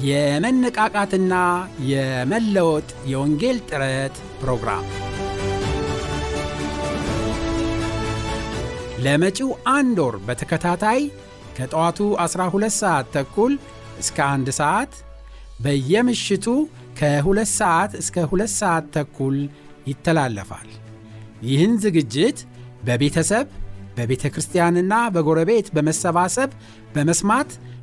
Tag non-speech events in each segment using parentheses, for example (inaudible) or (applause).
የመነቃቃትና የመለወጥ የወንጌል ጥረት ፕሮግራም ለመጪው አንድ ወር በተከታታይ ከጠዋቱ 12 ሰዓት ተኩል እስከ አንድ ሰዓት በየምሽቱ ከ2 ሰዓት እስከ 2 ሰዓት ተኩል ይተላለፋል። ይህን ዝግጅት በቤተሰብ በቤተ ክርስቲያንና በጎረቤት በመሰባሰብ በመስማት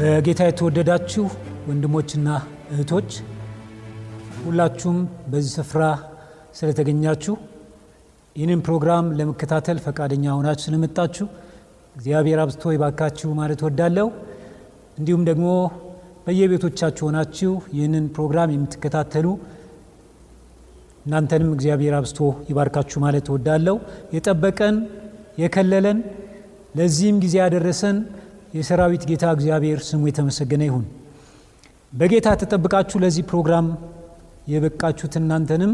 በጌታ የተወደዳችሁ ወንድሞችና እህቶች ሁላችሁም በዚህ ስፍራ ስለተገኛችሁ ይህንን ፕሮግራም ለመከታተል ፈቃደኛ ሆናችሁ ስለመጣችሁ እግዚአብሔር አብዝቶ ይባርካችሁ ማለት ወዳለሁ። እንዲሁም ደግሞ በየቤቶቻችሁ ሆናችሁ ይህንን ፕሮግራም የምትከታተሉ እናንተንም እግዚአብሔር አብዝቶ ይባርካችሁ ማለት ወዳለሁ። የጠበቀን የከለለን ለዚህም ጊዜ ያደረሰን የሰራዊት ጌታ እግዚአብሔር ስሙ የተመሰገነ ይሁን። በጌታ ተጠብቃችሁ ለዚህ ፕሮግራም የበቃችሁት እናንተንም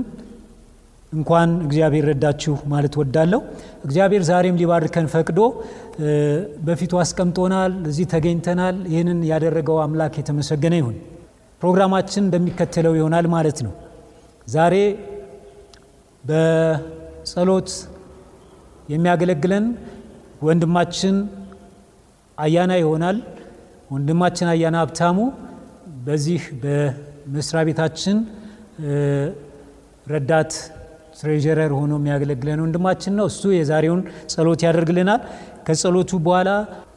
እንኳን እግዚአብሔር ረዳችሁ ማለት ወዳለሁ። እግዚአብሔር ዛሬም ሊባርከን ፈቅዶ በፊቱ አስቀምጦናል፣ እዚህ ተገኝተናል። ይህንን ያደረገው አምላክ የተመሰገነ ይሁን። ፕሮግራማችን እንደሚከተለው ይሆናል ማለት ነው። ዛሬ በጸሎት የሚያገለግለን ወንድማችን አያና ይሆናል። ወንድማችን አያና ሀብታሙ በዚህ በመስሪያ ቤታችን ረዳት ትሬዠረር ሆኖ የሚያገለግለን ወንድማችን ነው። እሱ የዛሬውን ጸሎት ያደርግልናል። ከጸሎቱ በኋላ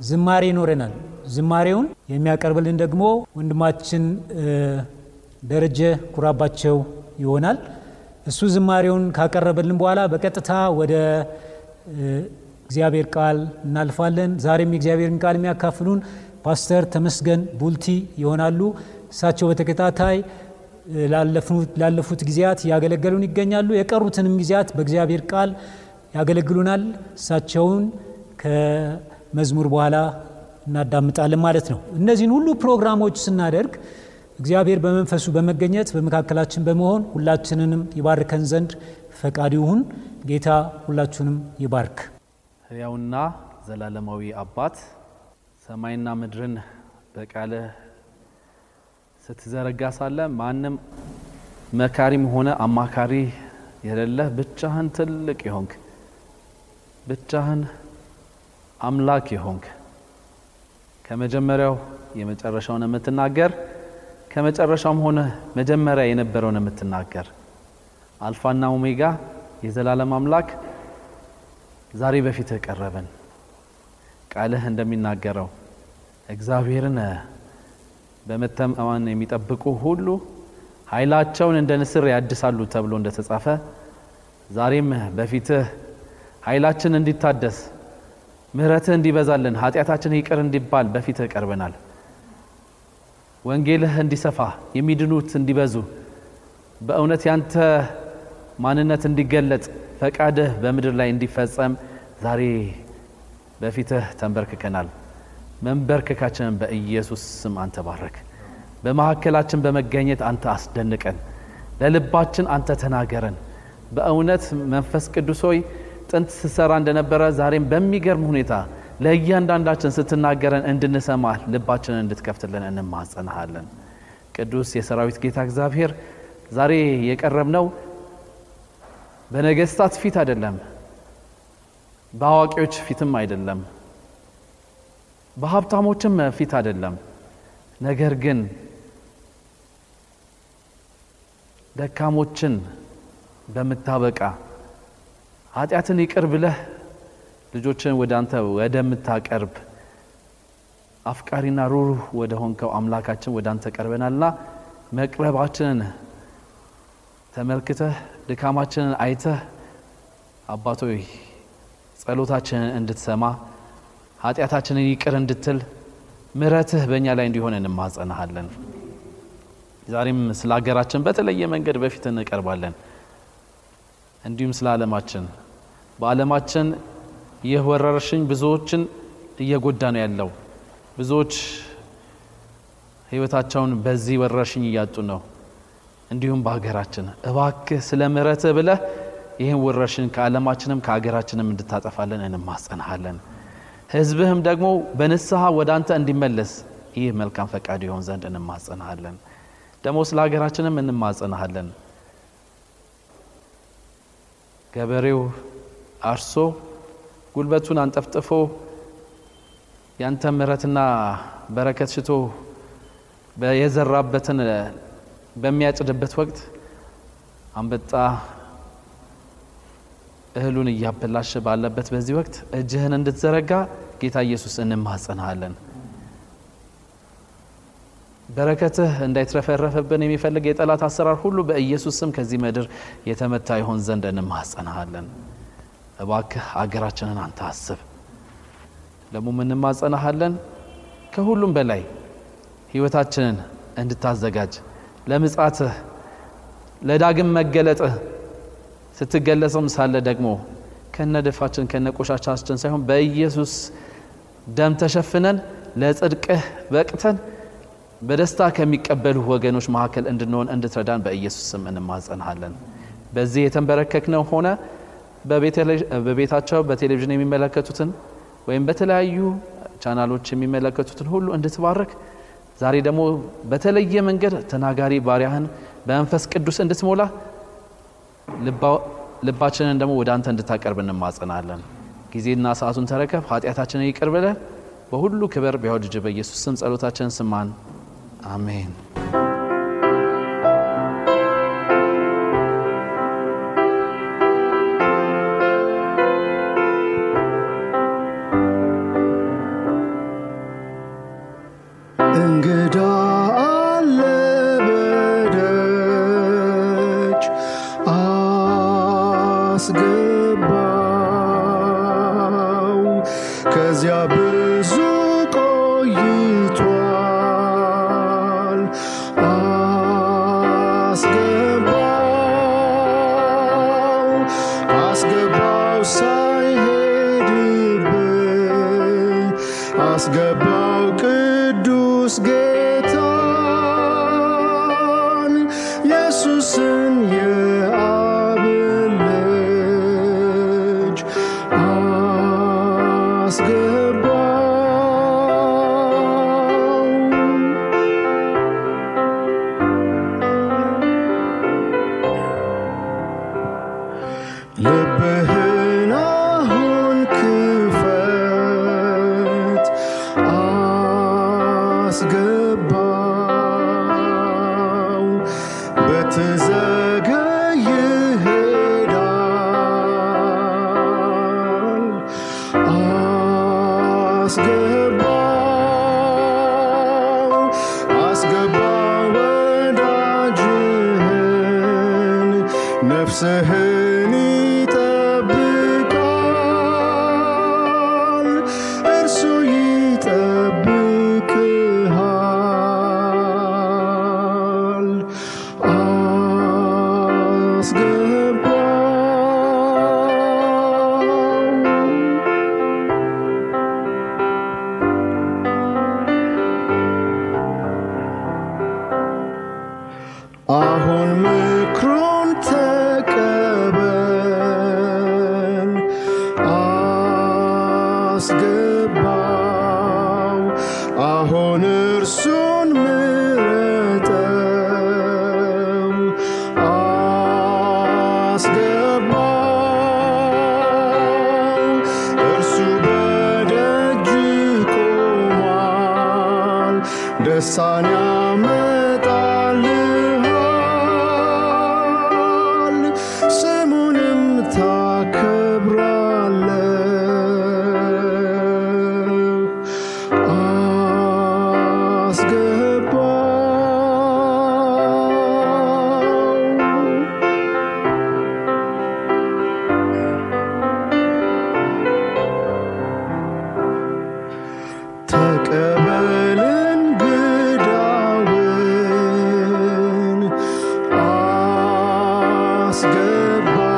ዝማሬ ይኖረናል። ዝማሬውን የሚያቀርብልን ደግሞ ወንድማችን ደረጀ ኩራባቸው ይሆናል። እሱ ዝማሬውን ካቀረበልን በኋላ በቀጥታ ወደ እግዚአብሔር ቃል እናልፋለን። ዛሬም የእግዚአብሔርን ቃል የሚያካፍሉን ፓስተር ተመስገን ቡልቲ ይሆናሉ። እሳቸው በተከታታይ ላለፉት ጊዜያት ያገለገሉን ይገኛሉ። የቀሩትንም ጊዜያት በእግዚአብሔር ቃል ያገለግሉናል። እሳቸውን ከመዝሙር በኋላ እናዳምጣለን ማለት ነው። እነዚህን ሁሉ ፕሮግራሞች ስናደርግ እግዚአብሔር በመንፈሱ በመገኘት በመካከላችን በመሆን ሁላችንንም ይባርከን ዘንድ ፈቃዱ ይሁን። ጌታ ሁላችሁንም ይባርክ። ሕያውና ዘላለማዊ አባት ሰማይና ምድርን በቃልህ ስትዘረጋ ሳለ ማንም መካሪም ሆነ አማካሪ የሌለህ ብቻህን ትልቅ የሆንክ ብቻህን አምላክ የሆንክ። ከመጀመሪያው የመጨረሻውን የምትናገር ከመጨረሻውም ሆነ መጀመሪያ የነበረውን የምትናገር። አልፋና ኦሜጋ የዘላለም አምላክ ዛሬ በፊትህ ቀረብን። ቃልህ እንደሚናገረው እግዚአብሔርን በመተማመን የሚጠብቁ ሁሉ ኃይላቸውን እንደ ንስር ያድሳሉ ተብሎ እንደተጻፈ ዛሬም በፊትህ ኃይላችን እንዲታደስ ምሕረትህ እንዲበዛልን ኃጢአታችን ይቅር እንዲባል በፊትህ ቀርበናል። ወንጌልህ እንዲሰፋ የሚድኑት እንዲበዙ በእውነት ያንተ ማንነት እንዲገለጥ ፈቃድህ በምድር ላይ እንዲፈጸም ዛሬ በፊትህ ተንበርክከናል። መንበርከካችንን በኢየሱስ ስም አንተ ባረክ። በመካከላችን በመገኘት አንተ አስደንቀን፣ ለልባችን አንተ ተናገረን። በእውነት መንፈስ ቅዱስ ጥንት ስትሰራ እንደነበረ ዛሬም በሚገርም ሁኔታ ለእያንዳንዳችን ስትናገረን እንድንሰማ ልባችንን እንድትከፍትልን እንማጸናሃለን። ቅዱስ የሰራዊት ጌታ እግዚአብሔር ዛሬ የቀረብነው በነገስታት ፊት አይደለም፣ በአዋቂዎች ፊትም አይደለም፣ በሀብታሞችም ፊት አይደለም። ነገር ግን ደካሞችን በምታበቃ ኃጢአትን ይቅር ብለህ ልጆችን ወደ አንተ ወደምታቀርብ አፍቃሪና ሩሩህ ወደ ሆንከው አምላካችን ወደ አንተ ቀርበናልና መቅረባችንን ተመልክተህ ድካማችንን አይተህ አባቶይ ጸሎታችንን እንድትሰማ ኃጢአታችንን ይቅር እንድትል ምሕረትህ በእኛ ላይ እንዲሆን እንማጸናሃለን። ዛሬም ስለ ሀገራችን በተለየ መንገድ በፊት እንቀርባለን። እንዲሁም ስለ ዓለማችን በዓለማችን ይህ ወረርሽኝ ብዙዎችን እየጎዳ ነው ያለው። ብዙዎች ሕይወታቸውን በዚህ ወረርሽኝ እያጡ ነው። እንዲሁም በሀገራችን እባክህ ስለ ምሕረትህ ብለህ ይህን ወረርሽኝ ከዓለማችንም ከሀገራችንም እንድታጠፋለን እንማጸናሃለን። ሕዝብህም ደግሞ በንስሐ ወደ አንተ እንዲመለስ ይህ መልካም ፈቃድ ይሆን ዘንድ እንማጸናሃለን። ደግሞ ስለ ሀገራችንም እንማጸናሃለን። ገበሬው አርሶ ጉልበቱን አንጠፍጥፎ ያንተ ምሕረትና በረከት ሽቶ የዘራበትን በሚያጭድበት ወቅት አንበጣ እህሉን እያበላሸ ባለበት በዚህ ወቅት እጅህን እንድትዘረጋ ጌታ ኢየሱስ እንማጸናሃለን። በረከትህ እንዳይትረፈረፍብን የሚፈልግ የጠላት አሰራር ሁሉ በኢየሱስ ስም ከዚህ ምድር የተመታ ይሆን ዘንድ እንማጸናሃለን። እባክህ አገራችንን አንተ አስብ። ደግሞ እንማጸናሃለን። ከሁሉም በላይ ሕይወታችንን እንድታዘጋጅ ለምጻትህ ለዳግም መገለጥህ ስትገለጽም ሳለ ደግሞ ከነድፋችን ከነቆሻቻችን ሳይሆን በኢየሱስ ደም ተሸፍነን ለጽድቅህ በቅተን በደስታ ከሚቀበሉ ወገኖች መካከል እንድንሆን እንድትረዳን በኢየሱስ ስም እንማጸንሃለን። በዚህ የተንበረከክነው ሆነ በቤታቸው በቴሌቪዥን የሚመለከቱትን ወይም በተለያዩ ቻናሎች የሚመለከቱትን ሁሉ እንድትባረክ ዛሬ ደግሞ በተለየ መንገድ ተናጋሪ ባሪያህን በመንፈስ ቅዱስ እንድትሞላ ልባችንን ደግሞ ወደ አንተ እንድታቀርብ እንማጸናለን። ጊዜና ሰዓቱን ተረከብ፣ ኃጢአታችንን ይቅር ብለህ በሁሉ ክብር ልጅ በኢየሱስ ስም ጸሎታችንን ስማን። አሜን። ከዚያ ብዙ ቆይቷል አስገባው አሁን boy.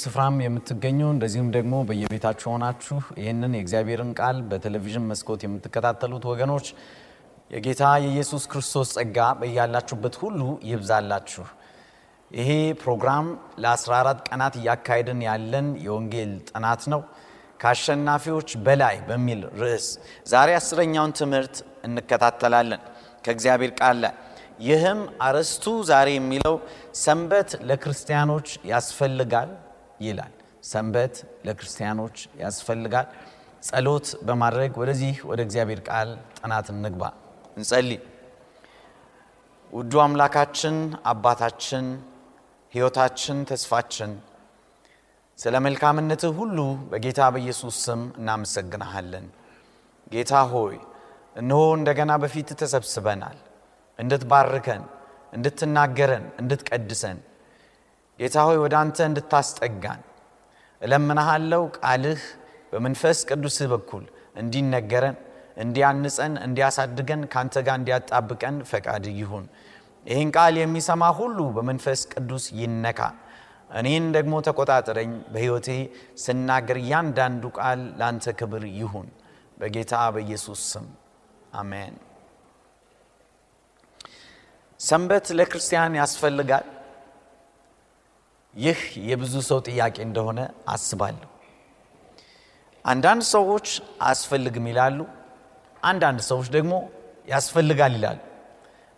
ስፍራም የምትገኙ እንደዚሁም ደግሞ በየቤታችሁ ሆናችሁ ይህንን የእግዚአብሔርን ቃል በቴሌቪዥን መስኮት የምትከታተሉት ወገኖች የጌታ የኢየሱስ ክርስቶስ ጸጋ በያላችሁበት ሁሉ ይብዛላችሁ። ይሄ ፕሮግራም ለ14 ቀናት እያካሄድን ያለን የወንጌል ጥናት ነው። ከአሸናፊዎች በላይ በሚል ርዕስ ዛሬ አስረኛውን ትምህርት እንከታተላለን ከእግዚአብሔር ቃል ላይ። ይህም አርዕስቱ ዛሬ የሚለው ሰንበት ለክርስቲያኖች ያስፈልጋል ይላል። ሰንበት ለክርስቲያኖች ያስፈልጋል። ጸሎት በማድረግ ወደዚህ ወደ እግዚአብሔር ቃል ጥናት እንግባ። እንጸልይ። ውዱ አምላካችን አባታችን፣ ሕይወታችን፣ ተስፋችን ስለ መልካምነትህ ሁሉ በጌታ በኢየሱስ ስም እናመሰግንሃለን። ጌታ ሆይ እነሆ እንደገና በፊት ተሰብስበናል። እንድትባርከን፣ እንድትናገረን፣ እንድትቀድሰን ጌታ ሆይ ወደ አንተ እንድታስጠጋን እለምናሃለው። ቃልህ በመንፈስ ቅዱስህ በኩል እንዲነገረን፣ እንዲያንጸን፣ እንዲያሳድገን፣ ከአንተ ጋር እንዲያጣብቀን ፈቃድ ይሁን። ይህን ቃል የሚሰማ ሁሉ በመንፈስ ቅዱስ ይነካ። እኔን ደግሞ ተቆጣጠረኝ። በሕይወቴ ስናገር እያንዳንዱ ቃል ለአንተ ክብር ይሁን። በጌታ በኢየሱስ ስም አሜን። ሰንበት ለክርስቲያን ያስፈልጋል። ይህ የብዙ ሰው ጥያቄ እንደሆነ አስባለሁ። አንዳንድ ሰዎች አያስፈልግም ይላሉ። አንዳንድ ሰዎች ደግሞ ያስፈልጋል ይላሉ።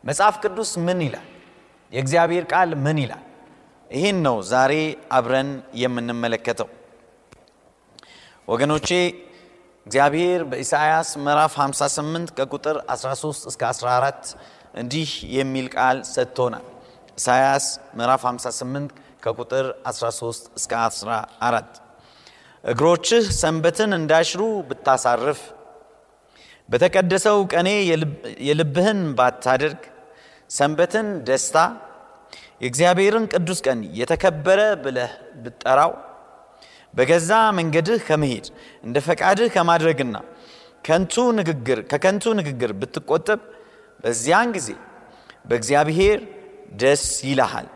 መጽሐፍ ቅዱስ ምን ይላል? የእግዚአብሔር ቃል ምን ይላል? ይህን ነው ዛሬ አብረን የምንመለከተው ወገኖቼ። እግዚአብሔር በኢሳይያስ ምዕራፍ 58 ከቁጥር 13 እስከ 14 እንዲህ የሚል ቃል ሰጥቶናል። ኢሳይያስ ምዕራፍ 58 ከቁጥር 13 እስከ 14 እግሮችህ ሰንበትን እንዳይሽሩ ብታሳርፍ በተቀደሰው ቀኔ የልብህን ባታደርግ ሰንበትን ደስታ የእግዚአብሔርን ቅዱስ ቀን የተከበረ ብለህ ብትጠራው በገዛ መንገድህ ከመሄድ እንደ ፈቃድህ ከማድረግና ከንቱ ንግግር ከከንቱ ንግግር ብትቆጠብ በዚያን ጊዜ በእግዚአብሔር ደስ ይልሃል።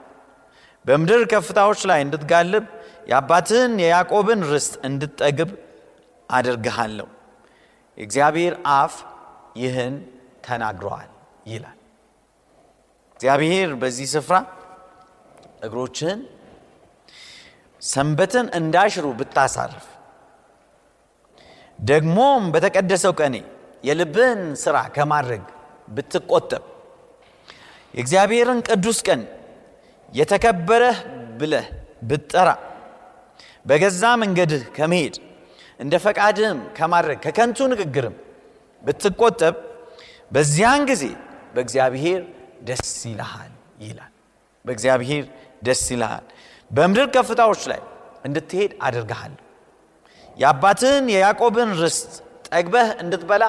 በምድር ከፍታዎች ላይ እንድትጋልብ የአባትህን የያዕቆብን ርስት እንድትጠግብ አደርግሃለሁ። የእግዚአብሔር አፍ ይህን ተናግረዋል ይላል። እግዚአብሔር በዚህ ስፍራ እግሮችህን ሰንበትን እንዳይሽሩ ብታሳርፍ ደግሞም በተቀደሰው ቀኔ የልብህን ሥራ ከማድረግ ብትቆጠብ የእግዚአብሔርን ቅዱስ ቀን የተከበረህ ብለህ ብትጠራ በገዛ መንገድህ ከመሄድ እንደ ፈቃድህም ከማድረግ ከከንቱ ንግግርም ብትቆጠብ በዚያን ጊዜ በእግዚአብሔር ደስ ይልሃል ይላል። በእግዚአብሔር ደስ ይልሃል። በምድር ከፍታዎች ላይ እንድትሄድ አደርግሃለሁ። የአባትህን የያዕቆብን ርስት ጠግበህ እንድትበላ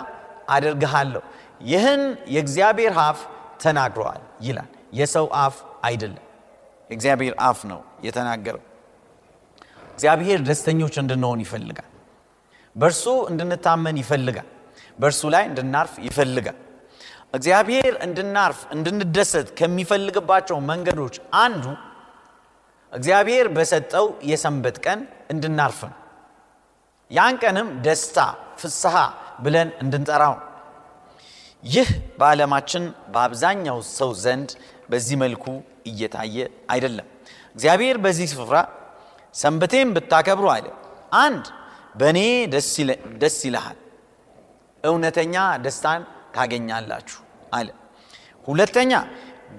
አደርግሃለሁ። ይህን የእግዚአብሔር አፍ ተናግረዋል ይላል። የሰው አፍ አይደለም፣ የእግዚአብሔር አፍ ነው የተናገረው። እግዚአብሔር ደስተኞች እንድንሆን ይፈልጋል። በእርሱ እንድንታመን ይፈልጋል። በእርሱ ላይ እንድናርፍ ይፈልጋል። እግዚአብሔር እንድናርፍ እንድንደሰት ከሚፈልግባቸው መንገዶች አንዱ እግዚአብሔር በሰጠው የሰንበት ቀን እንድናርፍ ነው። ያን ቀንም ደስታ፣ ፍስሐ ብለን እንድንጠራው ይህ በዓለማችን በአብዛኛው ሰው ዘንድ በዚህ መልኩ እየታየ አይደለም። እግዚአብሔር በዚህ ስፍራ ሰንበቴን ብታከብሩ አለ፣ አንድ በእኔ ደስ ይልሃል፣ እውነተኛ ደስታን ታገኛላችሁ አለ። ሁለተኛ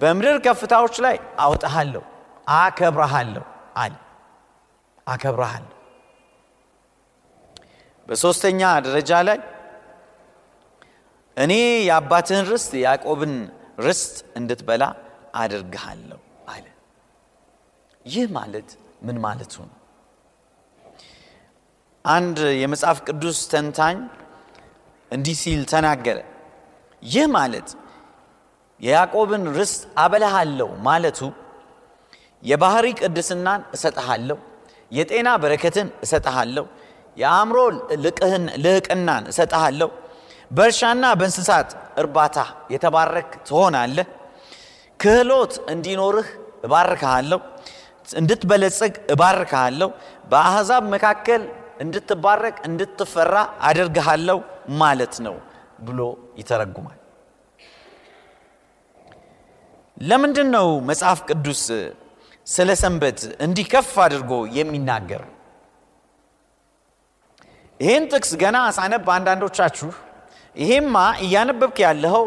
በምድር ከፍታዎች ላይ አወጣሃለሁ፣ አከብረሃለሁ አለ። አከብረሃለሁ። በሦስተኛ ደረጃ ላይ እኔ የአባትህን ርስት የያዕቆብን ርስት እንድትበላ አድርግሃለሁ አለ። ይህ ማለት ምን ማለቱ ነው? አንድ የመጽሐፍ ቅዱስ ተንታኝ እንዲህ ሲል ተናገረ። ይህ ማለት የያዕቆብን ርስት አበላሃለሁ ማለቱ የባህሪ ቅድስናን እሰጥሃለሁ፣ የጤና በረከትን እሰጥሃለሁ፣ የአእምሮ ልዕቅናን እሰጥሃለሁ፣ በእርሻና በእንስሳት እርባታ የተባረክ ትሆናለህ፣ ክህሎት እንዲኖርህ እባርክሃለሁ፣ እንድትበለጽግ እባርክሃለሁ፣ በአሕዛብ መካከል እንድትባረክ እንድትፈራ አደርግሃለሁ ማለት ነው ብሎ ይተረጉማል። ለምንድን ነው መጽሐፍ ቅዱስ ስለ ሰንበት እንዲህ ከፍ አድርጎ የሚናገር? ይህን ጥቅስ ገና ሳነብ አንዳንዶቻችሁ ይሄማ እያነበብክ ያለኸው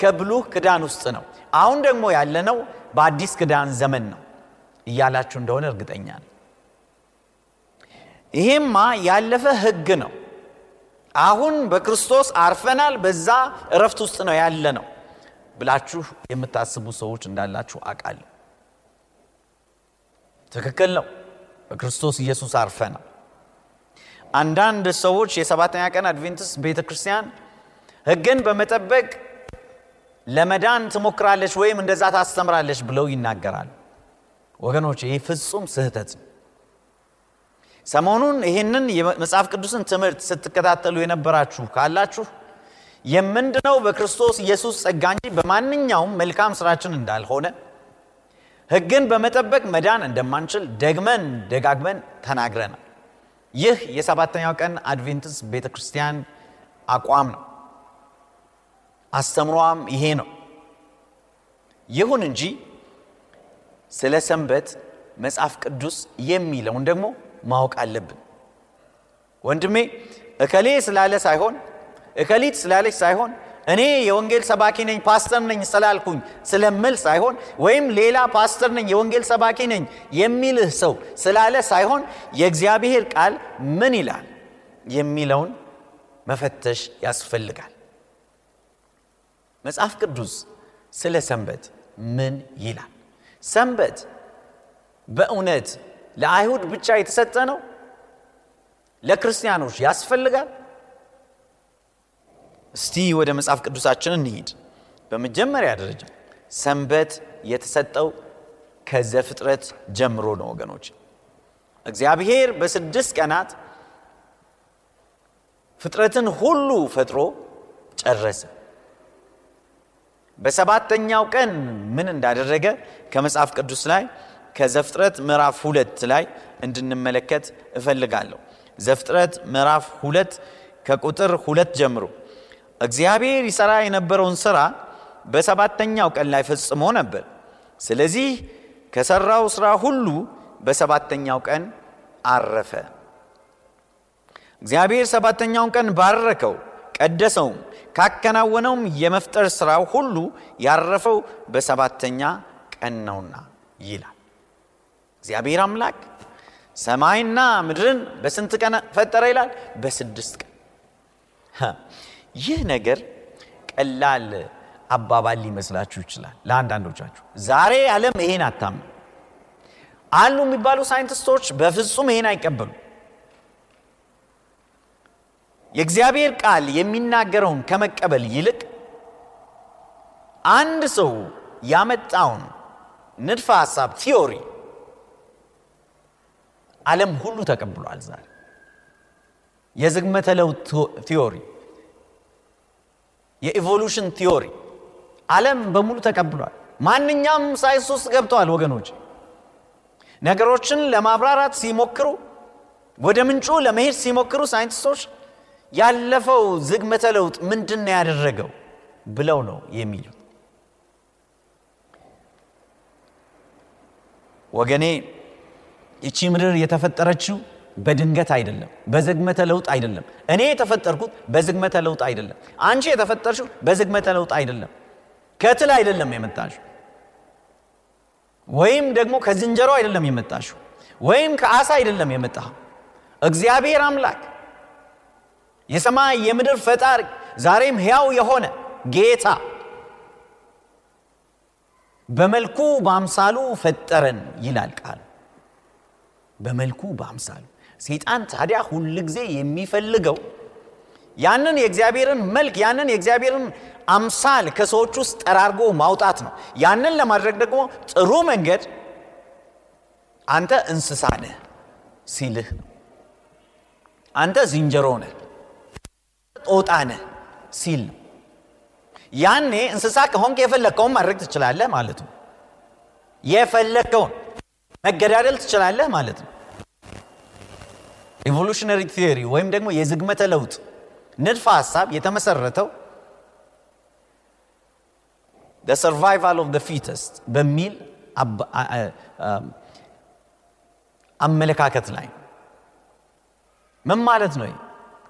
ከብሉህ ክዳን ውስጥ ነው፣ አሁን ደግሞ ያለነው በአዲስ ክዳን ዘመን ነው እያላችሁ እንደሆነ እርግጠኛ ነው። ይሄማ ያለፈ ሕግ ነው። አሁን በክርስቶስ አርፈናል፣ በዛ እረፍት ውስጥ ነው ያለ ነው ብላችሁ የምታስቡ ሰዎች እንዳላችሁ አውቃለሁ። ትክክል ነው። በክርስቶስ ኢየሱስ አርፈናል። አንዳንድ ሰዎች የሰባተኛ ቀን አድቬንቲስት ቤተ ክርስቲያን ሕግን በመጠበቅ ለመዳን ትሞክራለች ወይም እንደዛ ታስተምራለች ብለው ይናገራሉ። ወገኖች ይህ ፍጹም ስህተት ሰሞኑን ይህንን የመጽሐፍ ቅዱስን ትምህርት ስትከታተሉ የነበራችሁ ካላችሁ የምንድነው በክርስቶስ ኢየሱስ ጸጋ እንጂ በማንኛውም መልካም ስራችን እንዳልሆነ ሕግን በመጠበቅ መዳን እንደማንችል ደግመን ደጋግመን ተናግረናል። ይህ የሰባተኛው ቀን አድቬንቲስት ቤተ ክርስቲያን አቋም ነው። አስተምሯም ይሄ ነው። ይሁን እንጂ ስለ ሰንበት መጽሐፍ ቅዱስ የሚለውን ደግሞ ማወቅ አለብን። ወንድሜ እከሌ ስላለ ሳይሆን እከሊት ስላለች ሳይሆን እኔ የወንጌል ሰባኪ ነኝ ፓስተር ነኝ ስላልኩኝ ስለምል ሳይሆን ወይም ሌላ ፓስተር ነኝ የወንጌል ሰባኪ ነኝ የሚልህ ሰው ስላለ ሳይሆን የእግዚአብሔር ቃል ምን ይላል የሚለውን መፈተሽ ያስፈልጋል። መጽሐፍ ቅዱስ ስለ ሰንበት ምን ይላል? ሰንበት በእውነት ለአይሁድ ብቻ የተሰጠ ነው? ለክርስቲያኖች ያስፈልጋል? እስቲ ወደ መጽሐፍ ቅዱሳችን እንሂድ። በመጀመሪያ ደረጃ ሰንበት የተሰጠው ከዘፍጥረት ጀምሮ ነው ወገኖች። እግዚአብሔር በስድስት ቀናት ፍጥረትን ሁሉ ፈጥሮ ጨረሰ። በሰባተኛው ቀን ምን እንዳደረገ ከመጽሐፍ ቅዱስ ላይ ከዘፍጥረት ምዕራፍ ሁለት ላይ እንድንመለከት እፈልጋለሁ። ዘፍጥረት ምዕራፍ ሁለት ከቁጥር ሁለት ጀምሮ እግዚአብሔር ይሠራ የነበረውን ሥራ በሰባተኛው ቀን ላይ ፈጽሞ ነበር። ስለዚህ ከሠራው ሥራ ሁሉ በሰባተኛው ቀን አረፈ። እግዚአብሔር ሰባተኛውን ቀን ባረከው፣ ቀደሰውም። ካከናወነውም የመፍጠር ሥራው ሁሉ ያረፈው በሰባተኛ ቀን ነውና ይላል። እግዚአብሔር አምላክ ሰማይና ምድርን በስንት ቀን ፈጠረ ይላል? በስድስት ቀን። ይህ ነገር ቀላል አባባል ሊመስላችሁ ይችላል ለአንዳንዶቻችሁ። ዛሬ ዓለም ይሄን አታምኑ አሉ የሚባሉ ሳይንቲስቶች በፍጹም ይሄን አይቀበሉ። የእግዚአብሔር ቃል የሚናገረውን ከመቀበል ይልቅ አንድ ሰው ያመጣውን ንድፈ ሐሳብ theory ዓለም ሁሉ ተቀብሏል። ዛሬ የዝግመተ ለውጥ theory፣ የ evolution theory ዓለም በሙሉ ተቀብሏል። ማንኛውም ሳይንስ ውስጥ ገብተዋል ወገኖች። ነገሮችን ለማብራራት ሲሞክሩ ወደ ምንጩ ለመሄድ ሲሞክሩ ሳይንቲስቶች ያለፈው ዝግመተ ለውጥ ምንድን ያደረገው ብለው ነው የሚሉት። ወገኔ ይቺ ምድር የተፈጠረችው በድንገት አይደለም፣ በዝግመተ ለውጥ አይደለም። እኔ የተፈጠርኩት በዝግመተ ለውጥ አይደለም። አንቺ የተፈጠርሽው በዝግመተ ለውጥ አይደለም። ከትል አይደለም የመጣሽው፣ ወይም ደግሞ ከዝንጀሮ አይደለም የመጣሽው፣ ወይም ከአሳ አይደለም የመጣኸው። እግዚአብሔር አምላክ የሰማይ የምድር ፈጣሪ ዛሬም ሕያው የሆነ ጌታ በመልኩ በአምሳሉ ፈጠረን ይላል ቃል። በመልኩ በአምሳሉ ሰይጣን ታዲያ ሁል ጊዜ የሚፈልገው ያንን የእግዚአብሔርን መልክ ያንን የእግዚአብሔርን አምሳል ከሰዎች ውስጥ ጠራርጎ ማውጣት ነው። ያንን ለማድረግ ደግሞ ጥሩ መንገድ አንተ እንስሳ ነህ ሲልህ አንተ ዝንጀሮ ነህ፣ ጦጣ ሲል ነው። ያኔ እንስሳ ከሆንክ የፈለግከውን ማድረግ ትችላለህ ማለት ነው። የፈለግከውን መገዳደል ትችላለህ ማለት ነው። evolutionary theory ወይም ደግሞ የዝግመተ ለውጥ ንድፈ ሀሳብ የተመሰረተው survival of fittest በሚል አመለካከት ላይ ምን ማለት ነው?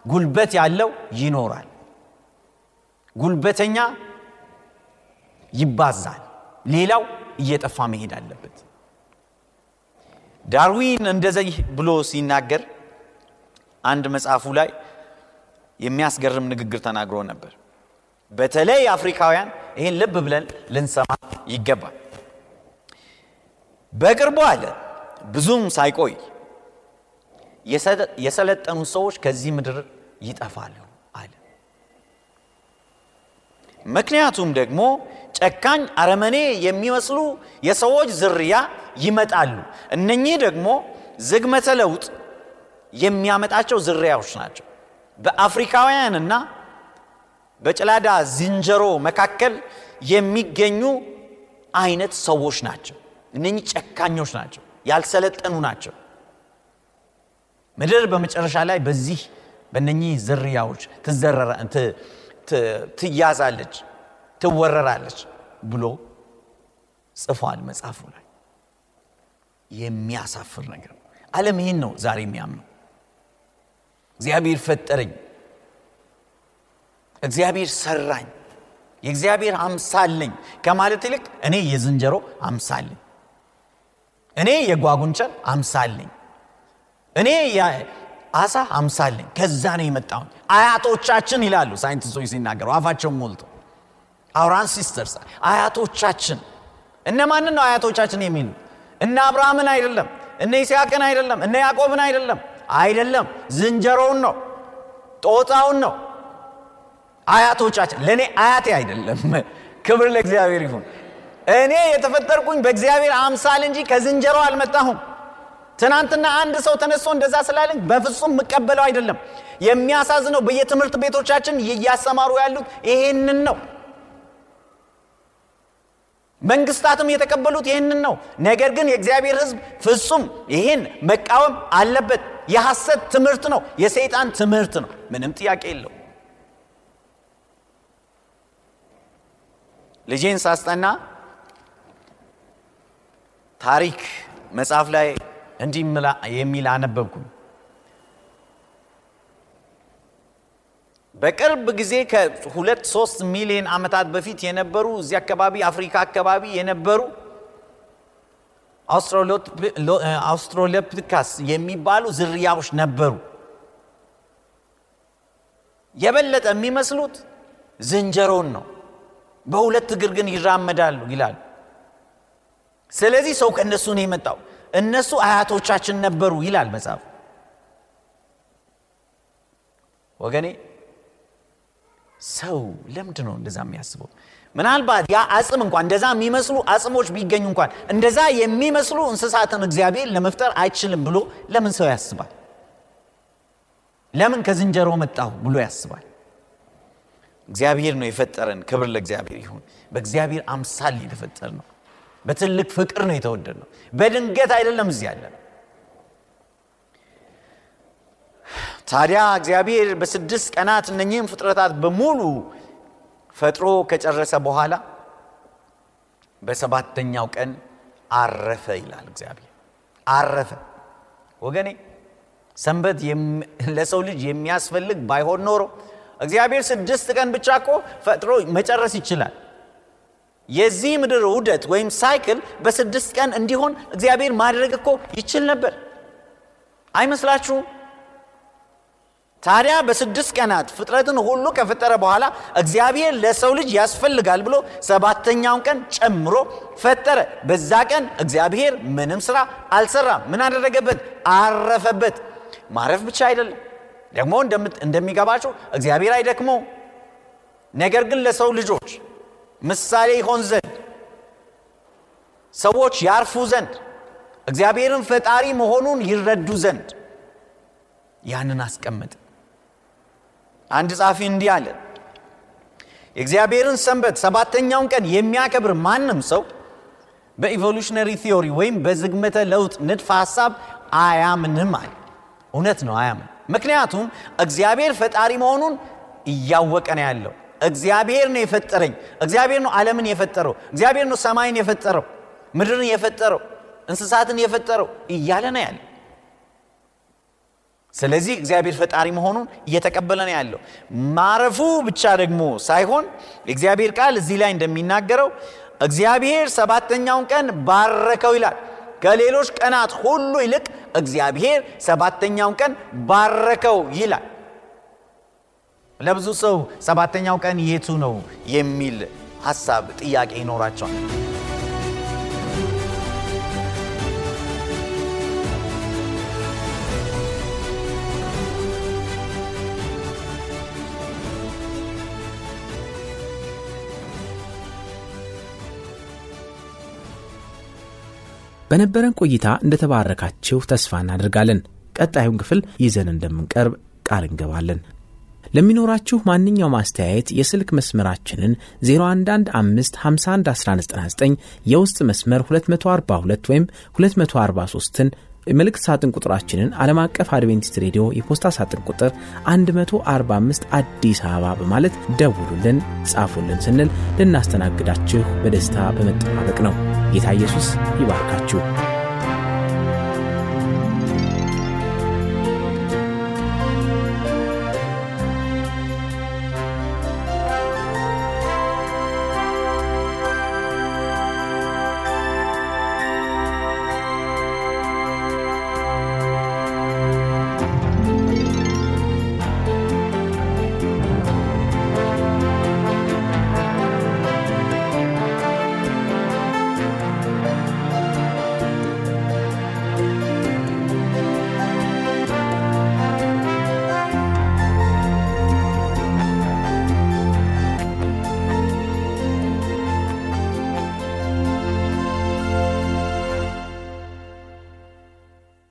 ጉልበት ያለው ይኖራል፣ ጉልበተኛ ይባዛል፣ ሌላው እየጠፋ መሄድ አለበት። ዳርዊን እንደዚህ ብሎ ሲናገር አንድ መጽሐፉ ላይ የሚያስገርም ንግግር ተናግሮ ነበር። በተለይ አፍሪካውያን ይህን ልብ ብለን ልንሰማ ይገባል። በቅርቡ አለ ብዙም ሳይቆይ የሰለጠኑ ሰዎች ከዚህ ምድር ይጠፋሉ አለ። ምክንያቱም ደግሞ ጨካኝ አረመኔ የሚመስሉ የሰዎች ዝርያ ይመጣሉ። እነኚህ ደግሞ ዝግመተ ለውጥ የሚያመጣቸው ዝርያዎች ናቸው። በአፍሪካውያንና በጭላዳ ዝንጀሮ መካከል የሚገኙ አይነት ሰዎች ናቸው። እነኚህ ጨካኞች ናቸው፣ ያልሰለጠኑ ናቸው። ምድር በመጨረሻ ላይ በዚህ በእነኚህ ዝርያዎች ትያዛለች፣ ትወረራለች ብሎ ጽፏል መጽሐፉ ላይ። የሚያሳፍር ነገር ነው። ዓለም ይህን ነው ዛሬ የሚያምነው። እግዚአብሔር ፈጠረኝ፣ እግዚአብሔር ሰራኝ፣ የእግዚአብሔር አምሳለኝ ከማለት ይልቅ እኔ የዝንጀሮ አምሳለኝ፣ እኔ የጓጉንቸር አምሳለኝ፣ እኔ የአሳ አምሳለኝ፣ ከዛ ነው የመጣሁኝ። አያቶቻችን ይላሉ ሳይንቲስቶች ሲናገሩ አፋቸውን ሞልቶ። our ancestors አያቶቻችን። እነማንን ነው አያቶቻችን የሚሉ እነ አብርሃምን አይደለም እነ ይስሐቅን አይደለም እነ ያዕቆብን አይደለም። አይደለም ዝንጀሮውን ነው ጦጣውን ነው። አያቶቻችን ለእኔ አያቴ አይደለም። (laughs) ክብር ለእግዚአብሔር ይሁን። እኔ የተፈጠርኩኝ በእግዚአብሔር አምሳል እንጂ ከዝንጀሮ አልመጣሁም ትናንትና አንድ ሰው ተነስቶ እንደዛ ስላለኝ በፍጹም የምቀበለው አይደለም የሚያሳዝነው በየትምህርት ቤቶቻችን እያሰማሩ ያሉት ይሄንን ነው መንግስታትም የተቀበሉት ይህንን ነው። ነገር ግን የእግዚአብሔር ሕዝብ ፍጹም ይህን መቃወም አለበት። የሐሰት ትምህርት ነው፣ የሰይጣን ትምህርት ነው። ምንም ጥያቄ የለው። ልጄን ሳስጠና ታሪክ መጽሐፍ ላይ እንዲህ የሚል አነበብኩኝ። በቅርብ ጊዜ ከሁለት ሶስት ሚሊዮን ዓመታት በፊት የነበሩ እዚህ አካባቢ አፍሪካ አካባቢ የነበሩ አውስትራሎፒቲካስ የሚባሉ ዝርያዎች ነበሩ። የበለጠ የሚመስሉት ዝንጀሮን ነው። በሁለት እግር ግን ይራመዳሉ ይላሉ። ስለዚህ ሰው ከእነሱ ነው የመጣው። እነሱ አያቶቻችን ነበሩ ይላል መጽሐፍ። ወገኔ ሰው ለምንድን ነው እንደዛ የሚያስበው? ምናልባት ያ አጽም እንኳን እንደዛ የሚመስሉ አጽሞች ቢገኙ እንኳን እንደዛ የሚመስሉ እንስሳትን እግዚአብሔር ለመፍጠር አይችልም ብሎ ለምን ሰው ያስባል? ለምን ከዝንጀሮ መጣሁ ብሎ ያስባል? እግዚአብሔር ነው የፈጠረን። ክብር ለእግዚአብሔር ይሁን። በእግዚአብሔር አምሳል የተፈጠር ነው። በትልቅ ፍቅር ነው የተወደድ ነው። በድንገት አይደለም እዚህ ያለ ታዲያ እግዚአብሔር በስድስት ቀናት እነኚህም ፍጥረታት በሙሉ ፈጥሮ ከጨረሰ በኋላ በሰባተኛው ቀን አረፈ ይላል እግዚአብሔር። አረፈ ወገኔ፣ ሰንበት (laughs) ለሰው ልጅ የሚያስፈልግ ባይሆን ኖሮ እግዚአብሔር ስድስት ቀን ብቻ እኮ ፈጥሮ መጨረስ ይችላል። የዚህ ምድር ውደት ወይም ሳይክል በስድስት ቀን እንዲሆን እግዚአብሔር ማድረግ እኮ ይችል ነበር። አይመስላችሁም? ታዲያ በስድስት ቀናት ፍጥረትን ሁሉ ከፈጠረ በኋላ እግዚአብሔር ለሰው ልጅ ያስፈልጋል ብሎ ሰባተኛውን ቀን ጨምሮ ፈጠረ። በዛ ቀን እግዚአብሔር ምንም ስራ አልሰራም። ምን አደረገበት? አረፈበት። ማረፍ ብቻ አይደለም ደግሞ እንደሚገባቸው እግዚአብሔር አይደክመው። ነገር ግን ለሰው ልጆች ምሳሌ ይሆን ዘንድ ሰዎች ያርፉ ዘንድ እግዚአብሔርን ፈጣሪ መሆኑን ይረዱ ዘንድ ያንን አስቀመጠ። አንድ ጻፊ እንዲህ አለ፣ የእግዚአብሔርን ሰንበት ሰባተኛውን ቀን የሚያከብር ማንም ሰው በኢቮሉሽነሪ ቲዮሪ ወይም በዝግመተ ለውጥ ንድፈ ሐሳብ አያምንም አለ። እውነት ነው፣ አያምን። ምክንያቱም እግዚአብሔር ፈጣሪ መሆኑን እያወቀ ነው ያለው። እግዚአብሔር ነው የፈጠረኝ፣ እግዚአብሔር ነው ዓለምን የፈጠረው፣ እግዚአብሔር ነው ሰማይን የፈጠረው፣ ምድርን የፈጠረው፣ እንስሳትን የፈጠረው እያለ ነው ያለ። ስለዚህ እግዚአብሔር ፈጣሪ መሆኑን እየተቀበለ ነው ያለው። ማረፉ ብቻ ደግሞ ሳይሆን የእግዚአብሔር ቃል እዚህ ላይ እንደሚናገረው እግዚአብሔር ሰባተኛውን ቀን ባረከው ይላል። ከሌሎች ቀናት ሁሉ ይልቅ እግዚአብሔር ሰባተኛውን ቀን ባረከው ይላል። ለብዙ ሰው ሰባተኛው ቀን የቱ ነው የሚል ሀሳብ ጥያቄ ይኖራቸዋል። በነበረን ቆይታ እንደተባረካችሁ ተስፋ እናደርጋለን። ቀጣዩን ክፍል ይዘን እንደምንቀርብ ቃል እንገባለን። ለሚኖራችሁ ማንኛውም አስተያየት የስልክ መስመራችንን 0115511199 የውስጥ መስመር 242 ወይም 243ን መልእክት ሳጥን ቁጥራችንን ዓለም አቀፍ አድቬንቲስት ሬዲዮ የፖስታ ሳጥን ቁጥር 145 አዲስ አበባ በማለት ደውሉልን፣ ጻፉልን ስንል ልናስተናግዳችሁ በደስታ በመጠባበቅ ነው። ጌታ ኢየሱስ ይባርካችሁ።